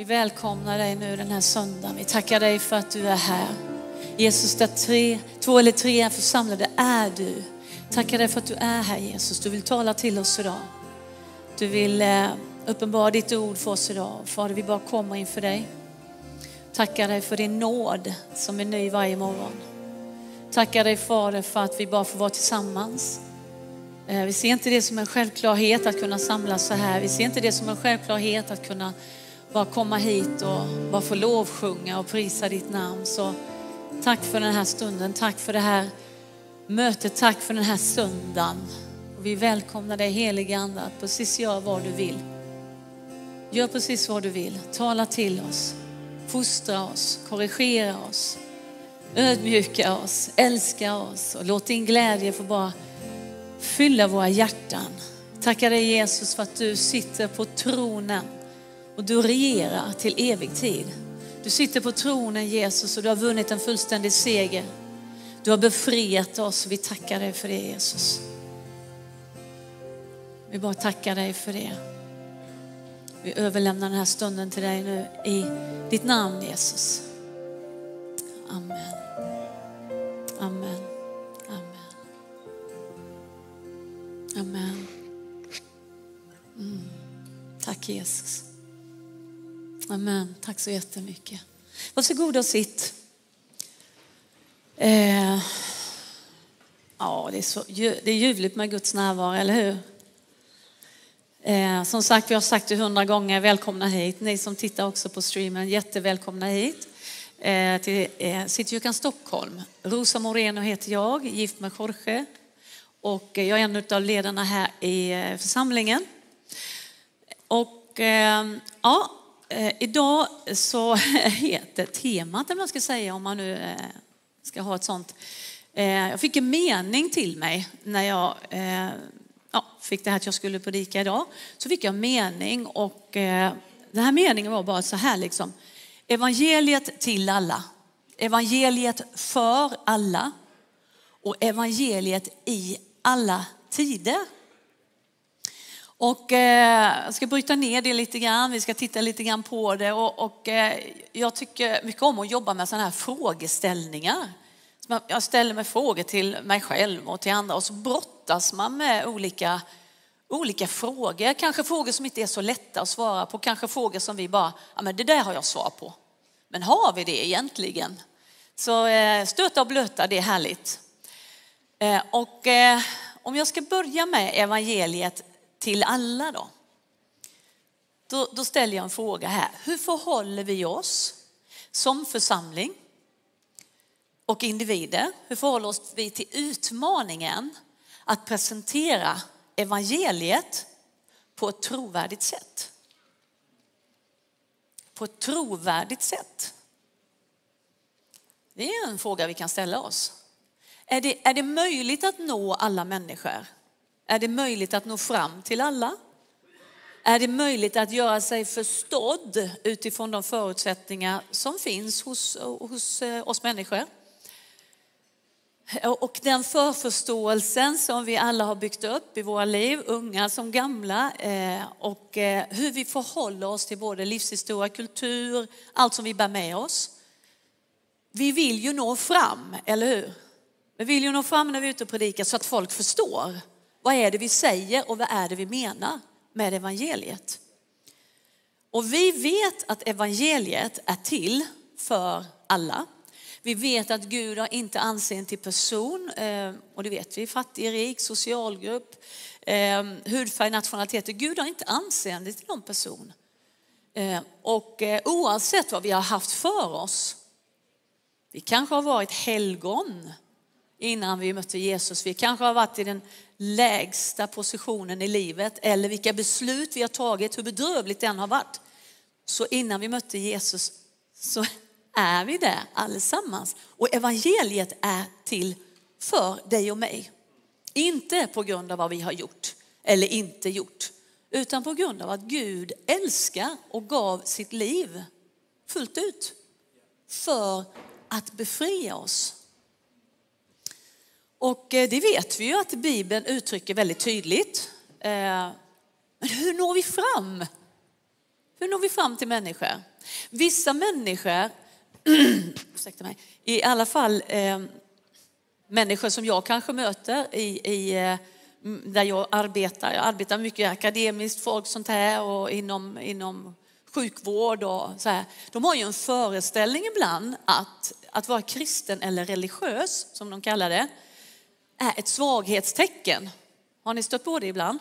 Vi välkomnar dig nu den här söndagen. Vi tackar dig för att du är här. Jesus, där tre, två eller tre är församlade är du. Tackar dig för att du är här Jesus. Du vill tala till oss idag. Du vill eh, uppenbara ditt ord för oss idag. Fader, vi bara kommer inför dig. Tackar dig för din nåd som är ny varje morgon. Tackar dig Fader för att vi bara får vara tillsammans. Eh, vi ser inte det som en självklarhet att kunna samlas så här. Vi ser inte det som en självklarhet att kunna bara komma hit och bara få lovsjunga och prisa ditt namn. Så tack för den här stunden, tack för det här mötet, tack för den här söndagen. Och vi välkomnar dig heliga Ande att precis göra vad du vill. Gör precis vad du vill, tala till oss, fostra oss, korrigera oss, ödmjuka oss, älska oss och låt din glädje få bara fylla våra hjärtan. Tackar dig Jesus för att du sitter på tronen och du regerar till evig tid. Du sitter på tronen Jesus och du har vunnit en fullständig seger. Du har befriat oss och vi tackar dig för det Jesus. Vi bara tackar dig för det. Vi överlämnar den här stunden till dig nu i ditt namn Jesus. Amen. Amen. Amen. Amen. Mm. Tack Jesus. Amen. Tack så jättemycket. Varsågod och sitt. Eh, ja, det är, så, det är ljuvligt med Guds närvaro, eller hur? Eh, som sagt, vi har sagt det hundra gånger, välkomna hit. Ni som tittar också på streamen, jättevälkomna hit eh, till eh, Citykyrkan Stockholm. Rosa Moreno heter jag, gift med Jorge. Och jag är en av ledarna här i eh, församlingen. Och eh, ja, Eh, Eh, idag så heter temat, eller man ska säga om man nu eh, ska ha ett sånt. Eh, jag fick en mening till mig när jag ja, fick det här att jag skulle predika idag. Så fick jag en mening och den här meningen var bara så här liksom. Evangeliet till alla. Evangeliet för alla. Och evangeliet i alla tider. Och eh, jag ska bryta ner det lite grann, vi ska titta lite grann på det. Och, och eh, jag tycker mycket om att jobba med sådana här frågeställningar. Jag ställer mig frågor till mig själv och till andra och så brottas man med olika, olika frågor. Kanske frågor som inte är så lätta att svara på, kanske frågor som vi bara, ja men det där har jag svar på. Men har vi det egentligen? Så eh, stöta och blöta, det är härligt. Eh, och eh, om jag ska börja med evangeliet till alla då? Då, då ställer jag en fråga här. Hur förhåller vi oss som församling och individer? Hur förhåller oss vi till utmaningen att presentera evangeliet på ett trovärdigt sätt? På ett trovärdigt sätt. Det är en fråga vi kan ställa oss. Är det, är det möjligt att nå alla människor är det möjligt att nå fram till alla? Är det möjligt att göra sig förstådd utifrån de förutsättningar som finns hos, hos eh, oss människor? Och den förförståelsen som vi alla har byggt upp i våra liv, unga som gamla, eh, och eh, hur vi förhåller oss till både livshistoria, kultur, allt som vi bär med oss. Vi vill ju nå fram, eller hur? Vi vill ju nå fram när vi är ute och predikar så att folk förstår. Vad är det vi säger och vad är det vi menar med evangeliet? Och vi vet att evangeliet är till för alla. Vi vet att Gud har inte anseende till person, eh, och det vet vi, fattig, rik, socialgrupp, eh, hudfärg, nationalitet. Gud har inte anseende till någon person. Eh, och oavsett vad vi har haft för oss, vi kanske har varit helgon innan vi mötte Jesus. Vi kanske har varit i den lägsta positionen i livet eller vilka beslut vi har tagit, hur bedrövligt det än har varit. Så innan vi mötte Jesus så är vi där allesammans. Och evangeliet är till för dig och mig. Inte på grund av vad vi har gjort eller inte gjort, utan på grund av att Gud älskar och gav sitt liv fullt ut för att befria oss och eh, det vet vi ju att Bibeln uttrycker väldigt tydligt. Eh, men hur når vi fram? Hur når vi fram till människor? Vissa människor, ursäkta mig, i alla fall eh, människor som jag kanske möter i, i där jag arbetar. Jag arbetar mycket akademiskt, folk sånt här och inom, inom sjukvård och så här. De har ju en föreställning ibland att, att vara kristen eller religiös, som de kallar det, är ett svaghetstecken. Har ni stött på det ibland?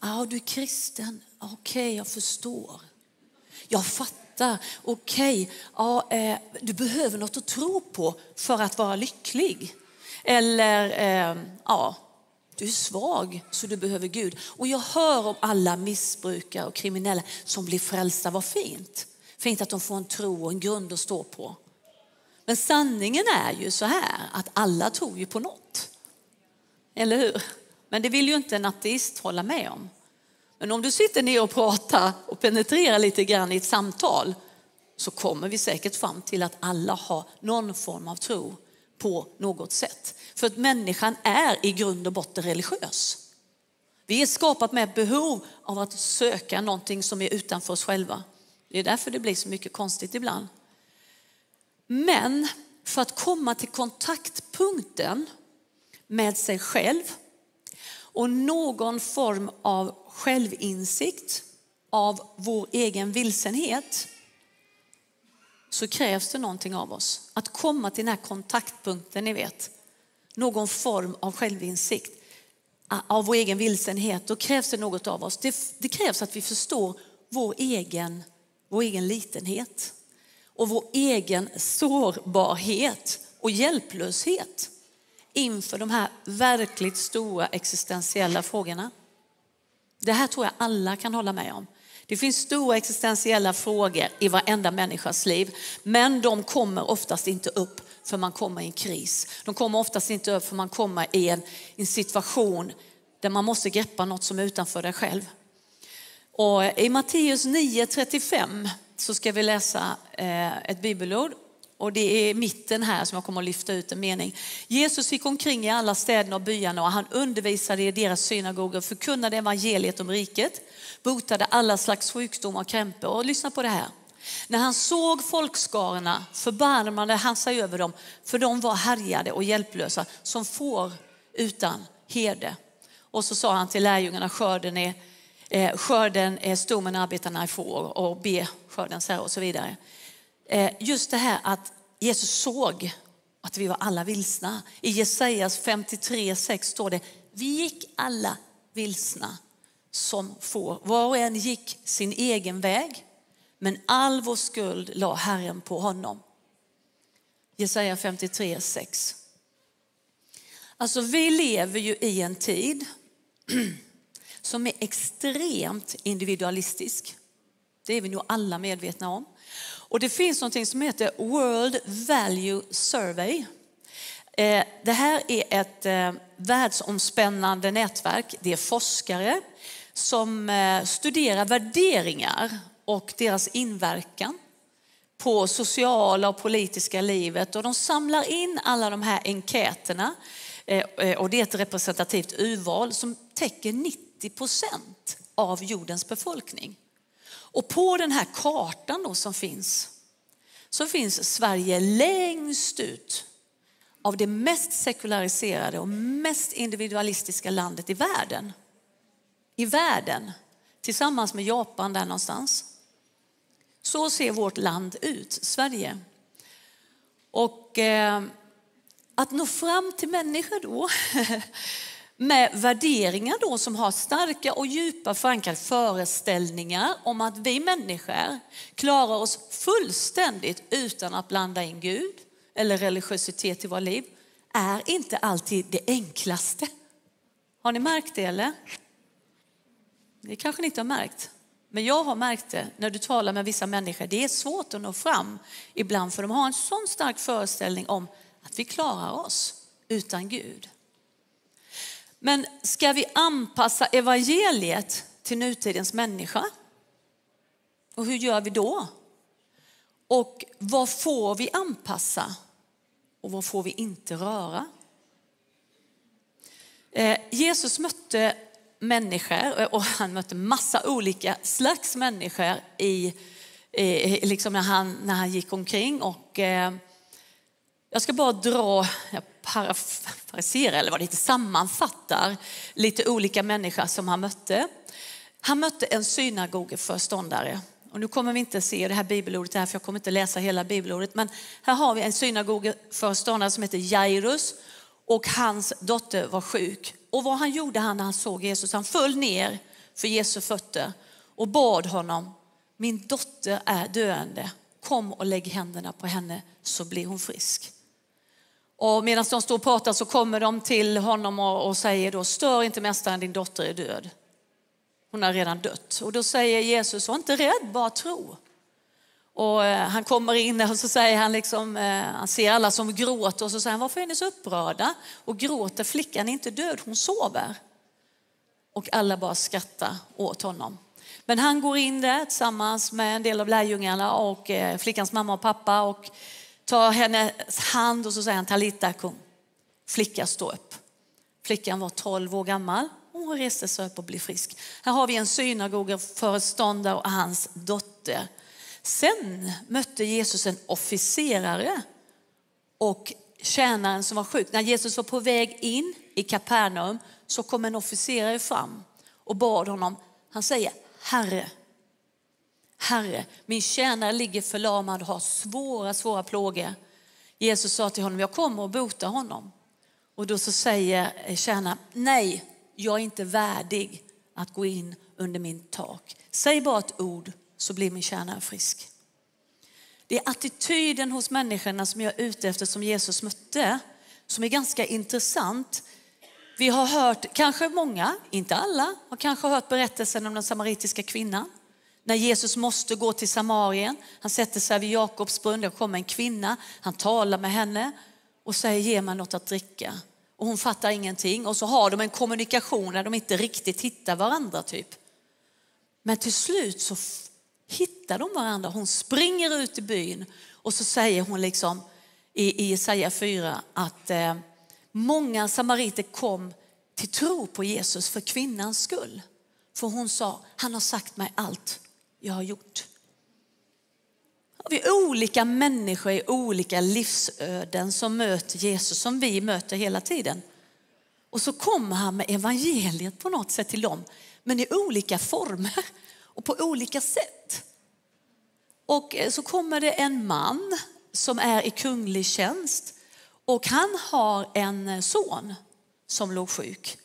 Ja, du är kristen. Okej, okay, jag förstår. Jag fattar. Okej, okay. ah, eh, du behöver något att tro på för att vara lycklig. Eller, eh, ja, du är svag så du behöver Gud. Och jag hör om alla missbrukare och kriminella som blir frälsta. Vad fint. Fint att de får en tro och en grund att stå på. Men sanningen är ju så här att alla tror ju på något. Eller hur? Men det vill ju inte en ateist hålla med om. Men om du sitter ner och pratar och penetrerar lite grann i ett samtal så kommer vi säkert fram till att alla har någon form av tro på något sätt. För att människan är i grund och botten religiös. Vi är skapat med ett behov av att söka någonting som är utanför oss själva. Det är därför det blir så mycket konstigt ibland. Men för att komma till kontaktpunkten med sig själv och någon form av självinsikt av vår egen vilsenhet så krävs det någonting av oss. Att komma till den här kontaktpunkten, ni vet. Någon form av självinsikt av vår egen vilsenhet. Då krävs det något av oss. Det, det krävs att vi förstår vår egen, vår egen litenhet och vår egen sårbarhet och hjälplöshet inför de här verkligt stora existentiella frågorna. Det här tror jag alla kan hålla med om. Det finns stora existentiella frågor i varenda människas liv, men de kommer oftast inte upp för man kommer i en kris. De kommer oftast inte upp för man kommer i en, en situation där man måste greppa något som är utanför dig själv. Och I Matteus 9.35 så ska vi läsa eh, ett bibelord och det är mitten här som jag kommer att lyfta ut en mening. Jesus gick omkring i alla städerna och byarna och han undervisade i deras synagogor, förkunnade evangeliet om riket, botade alla slags sjukdomar och krämpor. Och lyssna på det här. När han såg folkskarorna förbarmade han sig över dem, för de var härjade och hjälplösa som får utan herde. Och så sa han till lärjungarna, skörden är, eh, skörden är stor men arbetarna är få och be skörden så här och så vidare. Eh, just det här att Jesus såg att vi var alla vilsna. I Jesajas 53.6 står det, vi gick alla vilsna som får. Var och en gick sin egen väg, men all vår skuld la Herren på honom. Jesaja 53.6. Alltså vi lever ju i en tid som är extremt individualistisk. Det är vi nog alla medvetna om. Och det finns något som heter World Value Survey. Eh, det här är ett eh, världsomspännande nätverk. Det är forskare som eh, studerar värderingar och deras inverkan på sociala och politiska livet. Och de samlar in alla de här enkäterna och det är ett representativt urval som täcker 90 procent av jordens befolkning. Och på den här kartan då som finns så finns Sverige längst ut av det mest sekulariserade och mest individualistiska landet i världen. I världen, tillsammans med Japan där någonstans. Så ser vårt land ut, Sverige. Och eh, att nå fram till människor då med värderingar då som har starka och djupa förankrade föreställningar om att vi människor klarar oss fullständigt utan att blanda in Gud eller religiositet i våra liv är inte alltid det enklaste. Har ni märkt det eller? Det kanske ni inte har märkt. Men jag har märkt det när du talar med vissa människor. Det är svårt att nå fram ibland för de har en sån stark föreställning om att vi klarar oss utan Gud. Men ska vi anpassa evangeliet till nutidens människa? Och hur gör vi då? Och vad får vi anpassa? Och vad får vi inte röra? Eh, Jesus mötte människor eh, och han mötte massa olika slags människor i eh, liksom när, han, när han gick omkring. Och, eh, jag ska bara dra, jag parafraserar eller vad det heter, sammanfattar lite olika människor som han mötte. Han mötte en synagogeföreståndare. Och nu kommer vi inte se det här bibelordet här, för jag kommer inte läsa hela bibelordet. Men här har vi en synagogeföreståndare som heter Jairus och hans dotter var sjuk. Och vad han gjorde han när han såg Jesus, han föll ner för Jesu fötter och bad honom, min dotter är döende, kom och lägg händerna på henne så blir hon frisk. Och medan de står och pratar så kommer de till honom och, och säger då, stör inte mästaren, din dotter är död. Hon har redan dött. Och då säger Jesus, var inte rädd, bara tro. Och eh, han kommer in och så säger han, liksom, eh, han ser alla som gråter och så säger han, varför är ni så upprörda? Och gråter, flickan är inte död, hon sover. Och alla bara skrattar åt honom. Men han går in där tillsammans med en del av lärjungarna och eh, flickans mamma och pappa och tar hennes hand och så säger han Talita kum. Flicka stå upp. Flickan var 12 år gammal och hon reste sig upp och blev frisk. Här har vi en synagogaföreståndare och hans dotter. Sen mötte Jesus en officerare och tjänaren som var sjuk. När Jesus var på väg in i Kapernaum så kom en officerare fram och bad honom. Han säger Herre, Herre, min tjänare ligger förlamad och har svåra, svåra plågor. Jesus sa till honom, jag kommer och botar honom. Och då så säger tjänaren, nej, jag är inte värdig att gå in under min tak. Säg bara ett ord så blir min tjänare frisk. Det är attityden hos människorna som jag är ute efter som Jesus mötte som är ganska intressant. Vi har hört, kanske många, inte alla, har kanske hört berättelsen om den samaritiska kvinnan. När Jesus måste gå till Samarien, han sätter sig vid Jakobs brunn, det kommer en kvinna, han talar med henne och säger ge mig något att dricka. Och hon fattar ingenting och så har de en kommunikation där de inte riktigt hittar varandra typ. Men till slut så hittar de varandra. Hon springer ut i byn och så säger hon liksom i Jesaja 4 att eh, många samariter kom till tro på Jesus för kvinnans skull. För hon sa, han har sagt mig allt jag har gjort. Vi är olika människor i olika livsöden som möter Jesus, som vi möter hela tiden. Och så kommer han med evangeliet på något sätt till dem, men i olika former och på olika sätt. Och eh, så kommer det en man som är i kunglig tjänst och han har en eh, son som låg sjuk.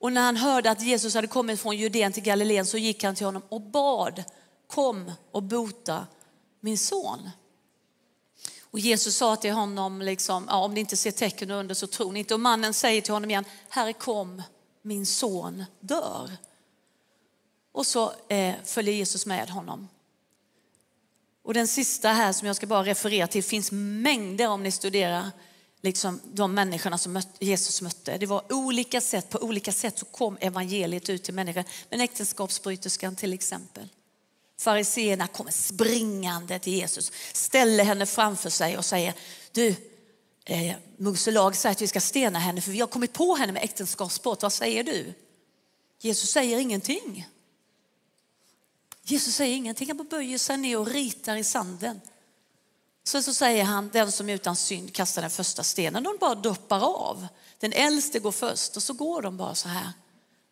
Och när han hörde att Jesus hade kommit från Judeen till Galileen så gick han till honom och bad, kom och bota min son. Och Jesus sa till honom, liksom, ja, om ni inte ser tecken under så tror ni inte. Och mannen säger till honom igen, Herre kom, min son dör. Och så eh, följer Jesus med honom. Och den sista här som jag ska bara referera till finns mängder om ni studerar liksom, de människorna som Jesus mötte. Det var olika sätt, på olika sätt så kom evangeliet ut till människor. Men äktenskapsbryterskan till exempel. Fariseerna kommer springande till Jesus, ställer henne framför sig och säger, du, eh, Mose lag säger att vi ska stena henne för vi har kommit på henne med äktenskapsbrott. Vad säger du? Jesus säger ingenting. Jesus säger ingenting, han bara böjer sig ner och ritar i sanden. Sen så säger han, den som är utan synd kastar den första stenen. De bara droppar av. Den äldste går först och så går de bara så här.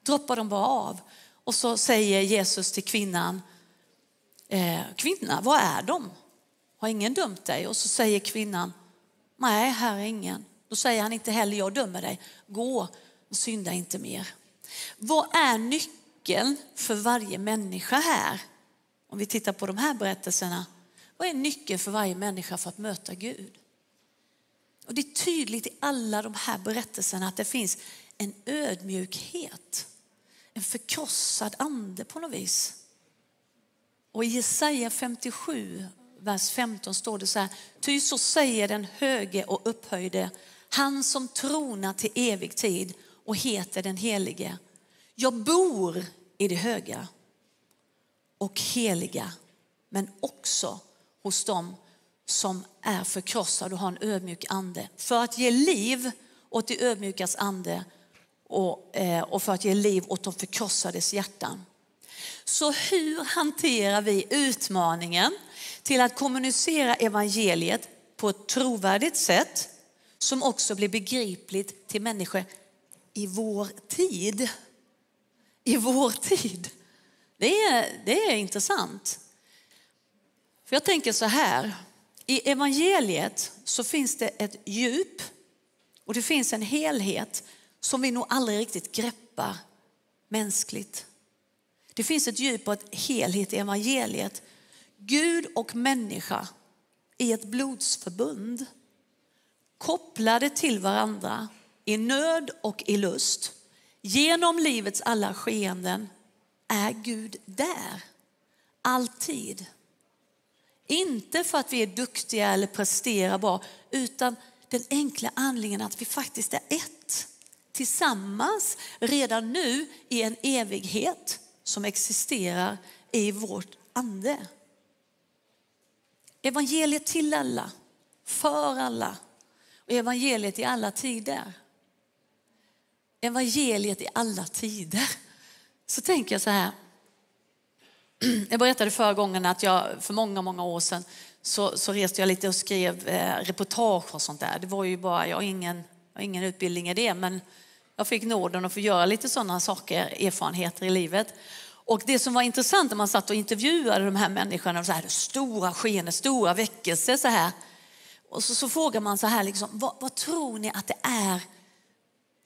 Droppar de bara av. Och så säger Jesus till kvinnan, eh, kvinna, vad är de? Har ingen dömt dig? Och så säger kvinnan, nej, här är ingen. Då säger han inte heller, jag dömer dig. Gå och synda inte mer. Vad är nyckeln för varje människa här? Om vi tittar på de här berättelserna. Vad är nyckeln för varje människa för att möta Gud? Och det är tydligt i alla de här berättelserna att det finns en ödmjukhet, en förkrossad ande på något vis. Och i Jesaja 57, vers 15 står det så här. Ty så säger den höge och upphöjde, han som tronar till evig tid och heter den helige. Jag bor i det höga och heliga, men också hos dem som är förkrossade och har en ödmjuk ande. För att ge liv åt de ödmjukas ande och, eh, och för att ge liv åt de förkrossades hjärtan. Så hur hanterar vi utmaningen till att kommunicera evangeliet på ett trovärdigt sätt som också blir begripligt till människor i vår tid? I vår tid. Det är, det är intressant. För jag tänker så här, i evangeliet så finns det ett djup och det finns en helhet som vi nog aldrig riktigt greppar mänskligt. Det finns ett djup och ett helhet i evangeliet. Gud och människa i ett blodsförbund. Kopplade till varandra i nöd och i lust. Genom livets alla skeenden är Gud där. Alltid. Inte för att vi är duktiga eller presterar bra, utan den enkla anledningen att vi faktiskt är ett. Tillsammans redan nu i en evighet som existerar i vårt ande. Evangeliet till alla, för alla och evangeliet i alla tider. Evangeliet i alla tider. Så tänker jag så här. Jag berättade förra gången att jag för många, många år sedan så, så reste jag lite och skrev eh, reportage och sånt där. Det var ju bara, jag har ingen, jag har ingen utbildning i det, men jag fick nåden att få göra lite sådana saker, erfarenheter i livet. Och det som var intressant när man satt och intervjuade de här människorna, så här, stora skenor, stora väckelser så här. Och så, så frågar man så här, liksom, vad, vad, tror ni att det är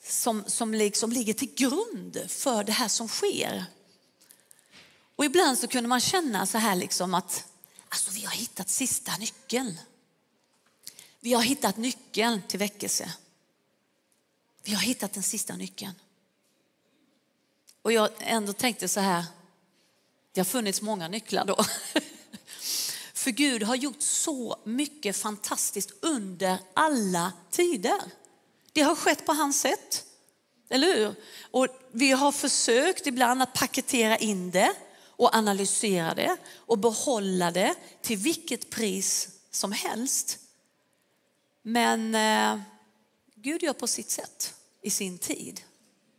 som, som liksom ligger till grund för det här som sker? Och ibland så kunde man känna så här liksom att alltså, vi har hittat sista nyckeln. Vi har hittat nyckeln till väckelse. Vi har hittat den sista nyckeln. Och jag ändå tänkte så här, det har funnits många nycklar då. För Gud har gjort så mycket fantastiskt under alla tider. Det har skett på hans sätt. Eller hur? Och vi har försökt ibland att paketera in det och analysera det och behålla det till vilket pris som helst. Men eh, Gud gör på sitt sätt i sin tid.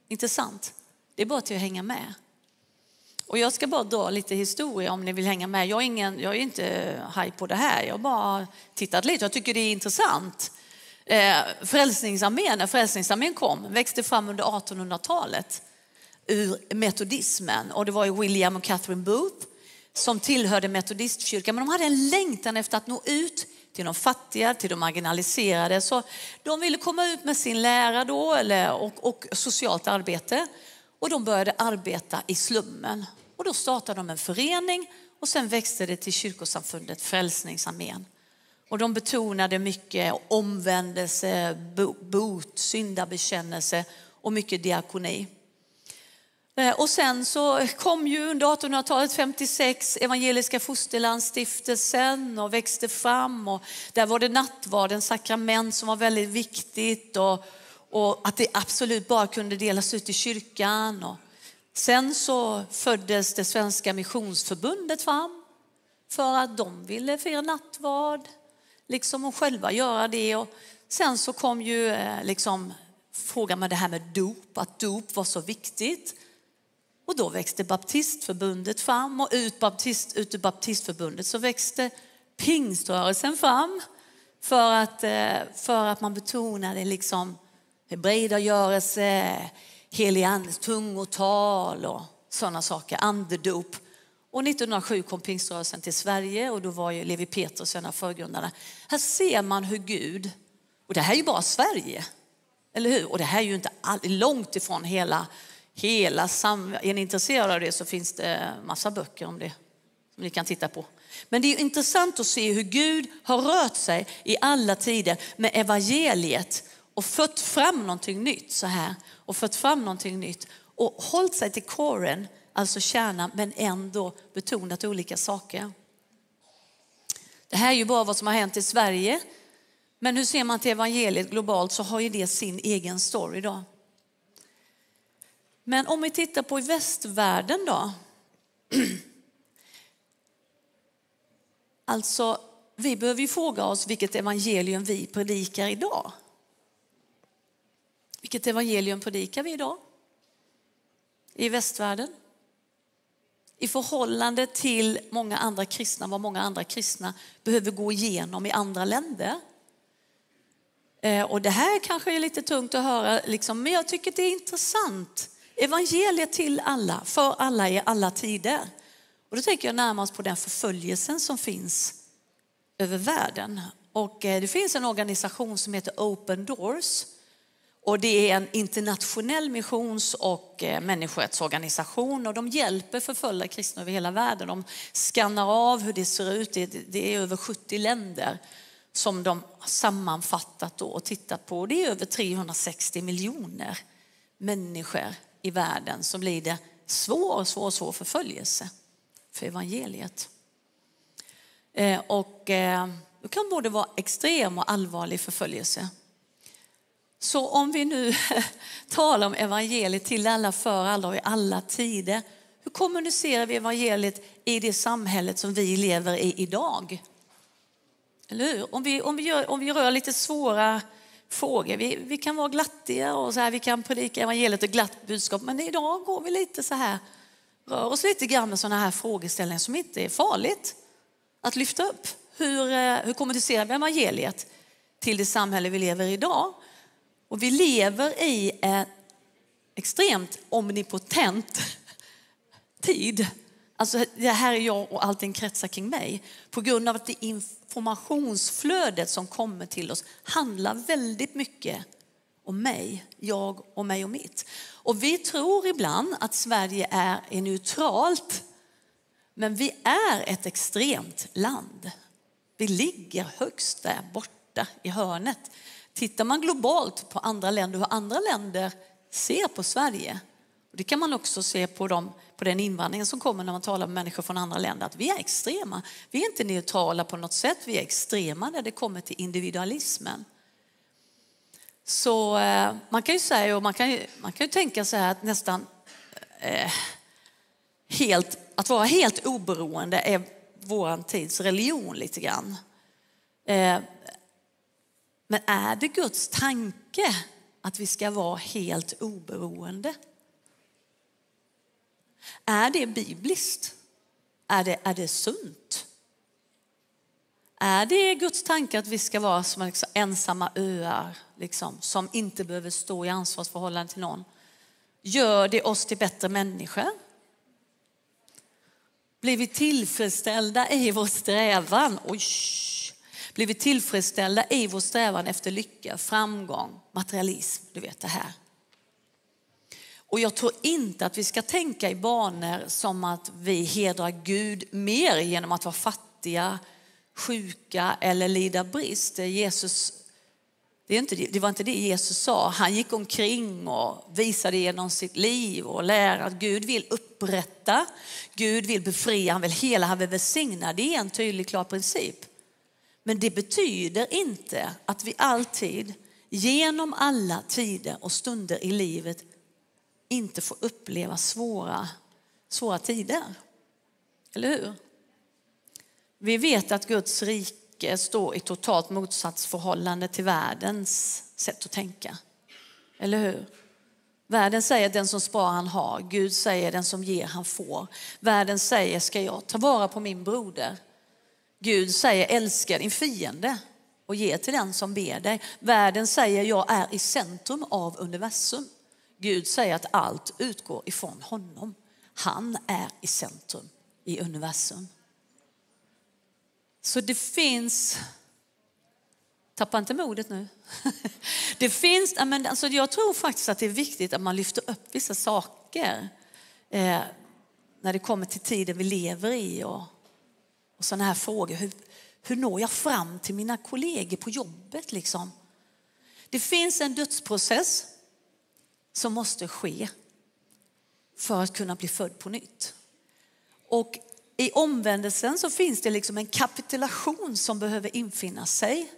Inte sant? Det är bara till att hänga med. Och jag ska bara dra lite historia om ni vill hänga med. Jag är, ingen, jag är inte haj på det här. Jag har bara tittat lite. Jag tycker det är intressant. Eh, frälsningsarmén, när Frälsningsarmén kom, växte fram under 1800-talet ur metodismen. Och det var ju William och Catherine Booth som tillhörde metodistkyrkan. Men de hade en längtan efter att nå ut till de fattiga, till de marginaliserade. Så de ville komma ut med sin lära då, eller, och, och socialt arbete. Och de började arbeta i slummen. Och då startade de en förening och sen växte det till kyrkosamfundet Frälsningsarmén. Och de betonade mycket omvändelse, bot, syndabekännelse och mycket diakoni. Eh, och sen så kom ju under 1800-talet 56 Evangeliska Fosterlandsstiftelsen och växte fram. Och där var det nattvarden, sakrament som var väldigt viktigt. Och, och att det absolut bara kunde delas ut i kyrkan. Och sen så föddes det svenska missionsförbundet fram för att de ville fira nattvard, liksom och själva göra det. Och sen så kom ju eh, liksom frågan med det här med dop, att dop var så viktigt. Och då växte baptistförbundet fram och ut, baptist, ut ur baptistförbundet så växte pingströrelsen fram för att, eh, för att man betonade liksom hebreidagörelse, helig andes tungotal och sådana saker, andedop. Och 1907 kom pingströrelsen till Sverige och då var ju Levi Petrus en av förgrundarna. Här ser man hur Gud, och det här är ju bara Sverige, eller hur? Och det här är ju inte all, långt ifrån hela hela sam... Är ni intresserade av det så finns det massa böcker om det som ni kan titta på. Men det är intressant att se hur Gud har rört sig i alla tider med evangeliet och fött fram någonting nytt så här och fött fram någonting nytt och hållit sig till kåren, alltså kärnan, men ändå betonat olika saker. Det här är ju bara vad som har hänt i Sverige. Men hur ser man till evangeliet globalt så har ju det sin egen story då. Men om vi tittar på i västvärlden då. Alltså, vi behöver ju fråga oss vilket evangelium vi predikar idag. Vilket evangelium predikar vi idag? I västvärlden? i förhållande till många andra kristna, vad många andra kristna behöver gå igenom i andra länder. Eh, och det här kanske är lite tungt att höra, liksom, men jag tycker det är intressant. Evangeliet till alla, för alla i alla tider. Och då tänker jag närmast på den förföljelsen som finns över världen. Och eh, det finns en organisation som heter Open Doors. Och det är en internationell missions och eh, människorättsorganisation och de hjälper förföljda kristna över hela världen. De skannar av hur det ser ut. Det är över 70 länder som de har sammanfattat och tittat på. Det är över 360 miljoner människor i världen så blir det svår, svår, svår förföljelse för evangeliet. Eh, och eh, det kan både vara extrem och allvarlig förföljelse. Så om vi nu talar om evangeliet till alla, för alla och i alla tider. Hur kommunicerar vi evangeliet i det samhället som vi lever i idag? Eller hur? Om vi, om vi, gör, om vi rör lite svåra frågor. Vi, vi kan vara glattiga och så här, vi kan predika evangeliet och glatt budskap. Men idag går vi lite så här, rör oss lite grann med sådana här frågeställningar som inte är farligt att lyfta upp. Hur, eh, hur kommunicerar vi evangeliet till det samhälle vi lever i idag? Och vi lever i en extremt omnipotent tid. Alltså det här är jag och allting kretsar kring mig. På grund av att det informationsflödet som kommer till oss handlar väldigt mycket om mig, jag och mig och mitt. Och vi tror ibland att Sverige är, neutralt. Men vi är ett extremt land. Vi ligger högst där borta i hörnet. Tittar man globalt på andra länder, hur andra länder ser på Sverige. Det kan man också se på, dem, på den invandringen som kommer när man talar med människor från andra länder. Att vi är extrema. Vi är inte neutrala på något sätt. Vi är extrema när det kommer till individualismen. Så eh, man kan ju säga, och man kan ju, man kan ju tänka så här att nästan eh, helt, att vara helt oberoende är vår tids religion lite grann. Eh, men är det Guds tanke att vi ska vara helt oberoende? Är det bibliskt? Är det, är det sunt? Är det Guds tanke att vi ska vara som liksom ensamma öar liksom, som inte behöver stå i ansvarsförhållande till någon? Gör det oss till bättre människor? Blir vi tillfredsställda i vår strävan? Oj, blir vi tillfredsställda i vår strävan efter lycka, framgång, materialism, du vet det här. Och jag tror inte att vi ska tänka i banor som att vi hedrar Gud mer genom att vara fattiga, sjuka eller lida brist. Jesus, det, är inte, det var inte det Jesus sa. Han gick omkring och visade genom sitt liv och lärde att Gud vill upprätta, Gud vill befria, han vill hela, han vill välsigna. Det är en tydlig, klar princip. Men det betyder inte att vi alltid genom alla tider och stunder i livet inte får uppleva svåra, svåra tider. Eller hur? Vi vet att Guds rike står i totalt motsatsförhållande till världens sätt att tänka. Eller hur? Världen säger den som sparar han har, Gud säger den som ger han får. Världen säger ska jag ta vara på min broder. Gud säger älska din fiende och ge till den som ber dig. Världen säger jag är i centrum av universum. Gud säger att allt utgår ifrån honom. Han är i centrum i universum. Så det finns, tappa inte modet nu. Det finns, alltså jag tror faktiskt att det är viktigt att man lyfter upp vissa saker eh, när det kommer till tiden vi lever i och, och sådana här frågor. Hur, hur når jag fram till mina kollegor på jobbet liksom? Det finns en dödsprocess som måste ske för att kunna bli född på nytt. Och i omvändelsen så finns det liksom en kapitulation som behöver infinna sig.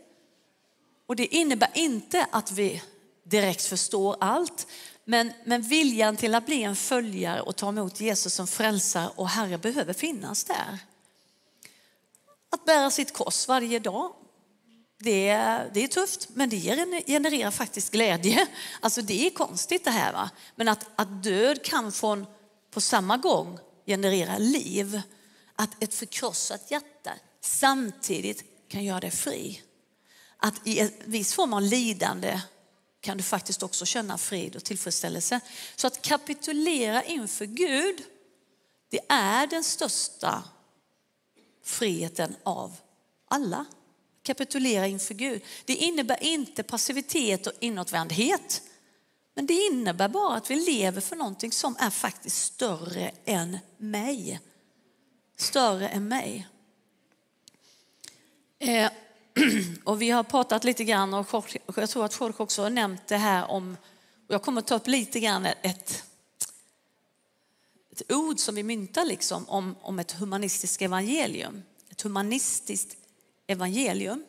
Och det innebär inte att vi direkt förstår allt, men, men viljan till att bli en följare och ta emot Jesus som frälsare och Herre behöver finnas där. Att bära sitt kors varje dag det, det är tufft, men det genererar faktiskt glädje. Alltså det är konstigt det här. Va? Men att, att död kan från, på samma gång generera liv. Att ett förkrossat hjärta samtidigt kan göra dig fri. Att i en viss form av lidande kan du faktiskt också känna frid och tillfredsställelse. Så att kapitulera inför Gud, det är den största friheten av alla. Kapitulera inför Gud. Det innebär inte passivitet och inåtvändhet. Men det innebär bara att vi lever för någonting som är faktiskt större än mig. Större än mig. Eh, och vi har pratat lite grann och jag tror att Jorge också har nämnt det här om, och jag kommer att ta upp lite grann ett, ett ord som vi myntar liksom om, om ett humanistiskt evangelium. Ett humanistiskt evangelium.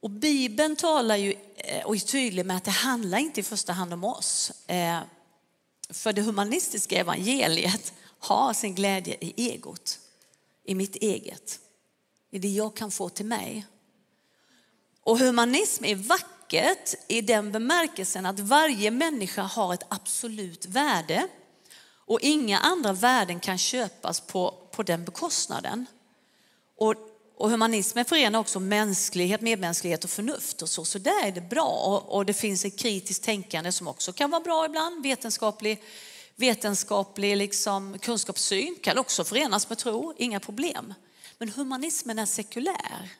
Och Bibeln talar ju eh, och är tydlig med att det handlar inte i första hand om oss. Eh, för det humanistiska evangeliet har sin glädje i egot, i mitt eget, i det jag kan få till mig. Och humanism är vackert i den bemärkelsen att varje människa har ett absolut värde och inga andra värden kan köpas på, på den bekostnaden. Och och humanismen förenar också mänsklighet, medmänsklighet och förnuft och så. Så där är det bra. Och, det finns ett kritiskt tänkande som också kan vara bra ibland. Vetenskaplig, vetenskaplig liksom, kunskapssyn kan också förenas med tro, inga problem. Men humanismen är sekulär.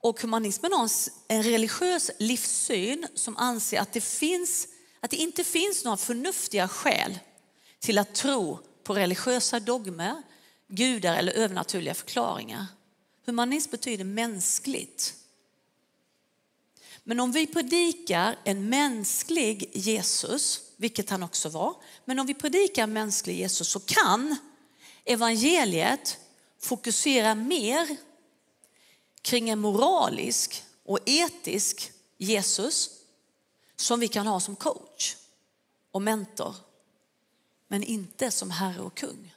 Och humanismen har en religiös livssyn som anser att det, finns, att det inte finns några förnuftiga skäl till att tro på religiösa dogmer, gudar eller övernaturliga förklaringar. Humanism betyder mänskligt. Men om vi predikar en mänsklig Jesus, vilket han också var, men om vi predikar en mänsklig Jesus så kan evangeliet fokusera mer kring en moralisk och etisk Jesus som vi kan ha som coach och mentor, men inte som herre och kung.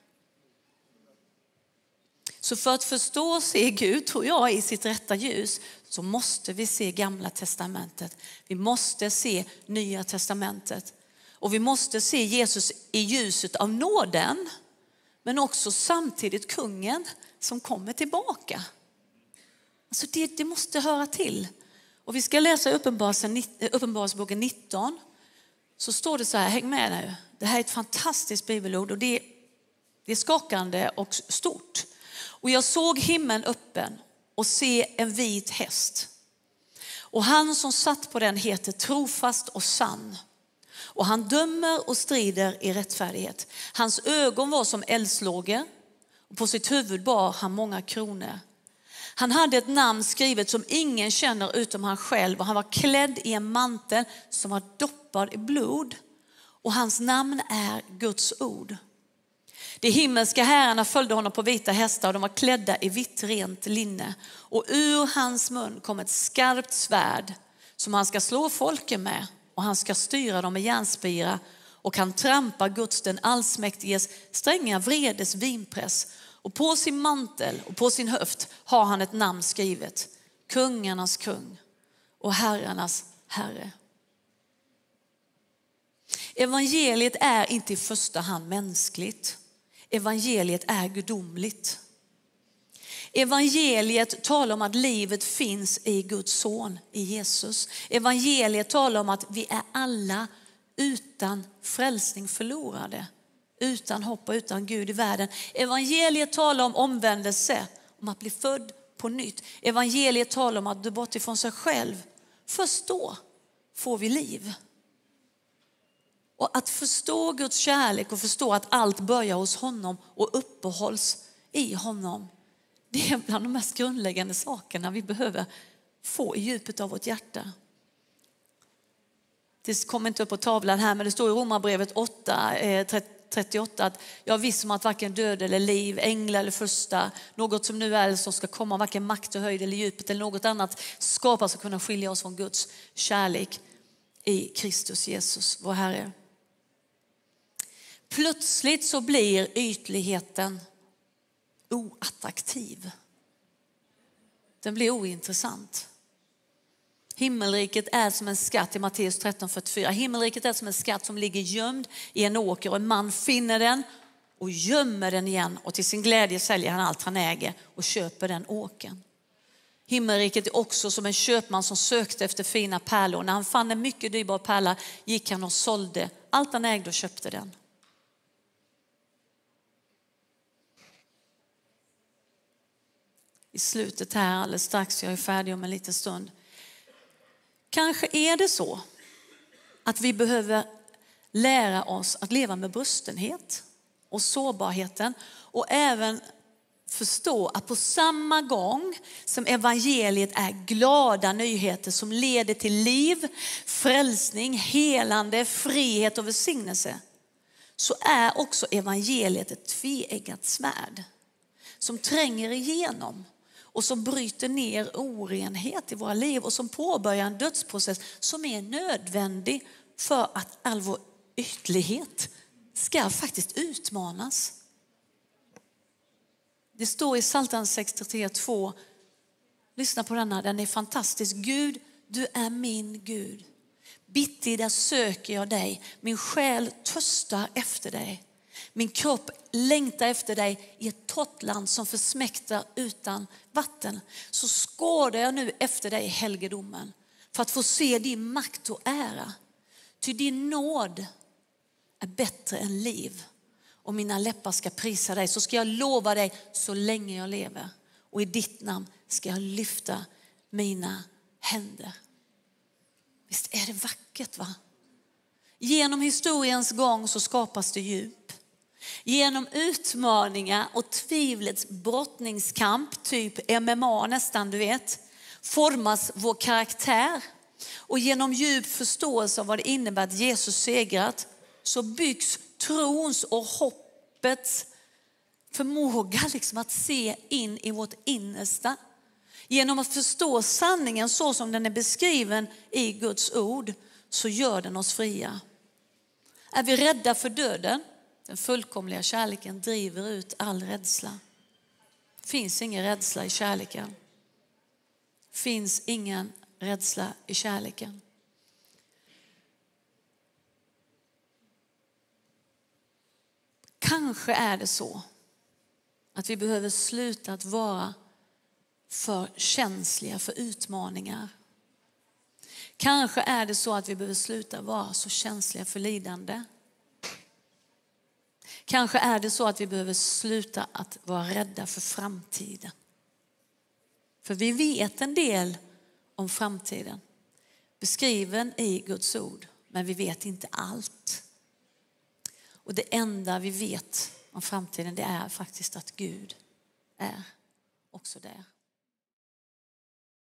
Så för att förstå och se Gud, tror jag, i sitt rätta ljus så måste vi se Gamla Testamentet. Vi måste se Nya Testamentet. Och vi måste se Jesus i ljuset av nåden, men också samtidigt kungen som kommer tillbaka. Alltså det, det måste höra till. Och vi ska läsa eh, Uppenbarelseboken 19. Så står det så här, häng med nu. Det här är ett fantastiskt bibelord och det, det är skakande och stort. Och jag såg himlen öppen och se en vit häst. Och han som satt på den heter trofast och sann. Och han dömer och strider i rättfärdighet. Hans ögon var som eldslågor och på sitt huvud bar han många kronor. Han hade ett namn skrivet som ingen känner utom han själv och han var klädd i en mantel som var doppad i blod. Och hans namn är Guds ord. De himmelska herrarna följde honom på vita hästar och de var klädda i vitt rent linne. Och ur hans mun kom ett skarpt svärd som han ska slå folken med och han ska styra dem med järnspira och han trampar Guds den allsmäktiges stränga vredes vinpress. Och på sin mantel och på sin höft har han ett namn skrivet, kungarnas kung och herrarnas herre. Evangeliet är inte i första hand mänskligt. Evangeliet är gudomligt. Evangeliet talar om att livet finns i Guds son, i Jesus. Evangeliet talar om att vi är alla utan frälsning förlorade. Utan hopp och utan Gud i världen. Evangeliet talar om omvändelse, om att bli född på nytt. Evangeliet talar om att du bort ifrån sig själv. Först då får vi liv. Och att förstå Guds kärlek och förstå att allt börjar hos honom och uppehålls i honom. Det är bland de mest grundläggande sakerna vi behöver få i djupet av vårt hjärta. Det kommer inte upp på tavlan här men det står i Romarbrevet 8, 38 eh, att jag visst som att varken död eller liv, änglar eller första, något som nu är eller som ska komma, varken makt och höjd eller djupet eller något annat skapas och kunna skilja oss från Guds kärlek i Kristus Jesus, vår Herre. Plötsligt så blir ytligheten oattraktiv. Den blir ointressant. Himmelriket är som en skatt i Matteus 13.44. Himmelriket är som en skatt som ligger gömd i en åker och en man finner den och gömmer den igen och till sin glädje säljer han allt han äger och köper den åken. Himmelriket är också som en köpman som sökte efter fina pärlor. När han fann en mycket dyrbar pärla gick han och sålde allt han ägde och köpte den. I slutet här alldeles strax, jag är färdig om en liten stund. Kanske är det så att vi behöver lära oss att leva med brustenhet och sårbarheten och även förstå att på samma gång som evangeliet är glada nyheter som leder till liv, frälsning, helande, frihet och välsignelse så är också evangeliet ett tveeggat svärd som tränger igenom och som bryter ner orenhet i våra liv och som påbörjar en dödsprocess som är nödvändig för att all vår ytlighet ska faktiskt utmanas. Det står i Psaltaren 63.2, lyssna på denna, den är fantastisk. Gud, du är min Gud. Bittida söker jag dig, min själ törstar efter dig. Min kropp längtar efter dig i ett torrt land som försmäktar utan vatten. Så skådar jag nu efter dig i helgedomen för att få se din makt och ära. Ty din nåd är bättre än liv och mina läppar ska prisa dig så ska jag lova dig så länge jag lever. Och i ditt namn ska jag lyfta mina händer. Visst är det vackert va? Genom historiens gång så skapas det djup. Genom utmaningar och tvivlets brottningskamp, typ MMA nästan du vet, formas vår karaktär. Och genom djup förståelse av vad det innebär att Jesus segrat så byggs trons och hoppets förmåga liksom att se in i vårt innersta. Genom att förstå sanningen så som den är beskriven i Guds ord så gör den oss fria. Är vi rädda för döden? Den fullkomliga kärleken driver ut all rädsla. Det finns ingen rädsla i kärleken. Det finns ingen rädsla i kärleken. Kanske är det så att vi behöver sluta att vara för känsliga för utmaningar. Kanske är det så att vi behöver sluta vara så känsliga för lidande. Kanske är det så att vi behöver sluta att vara rädda för framtiden. För vi vet en del om framtiden beskriven i Guds ord, men vi vet inte allt. Och det enda vi vet om framtiden det är faktiskt att Gud är också där.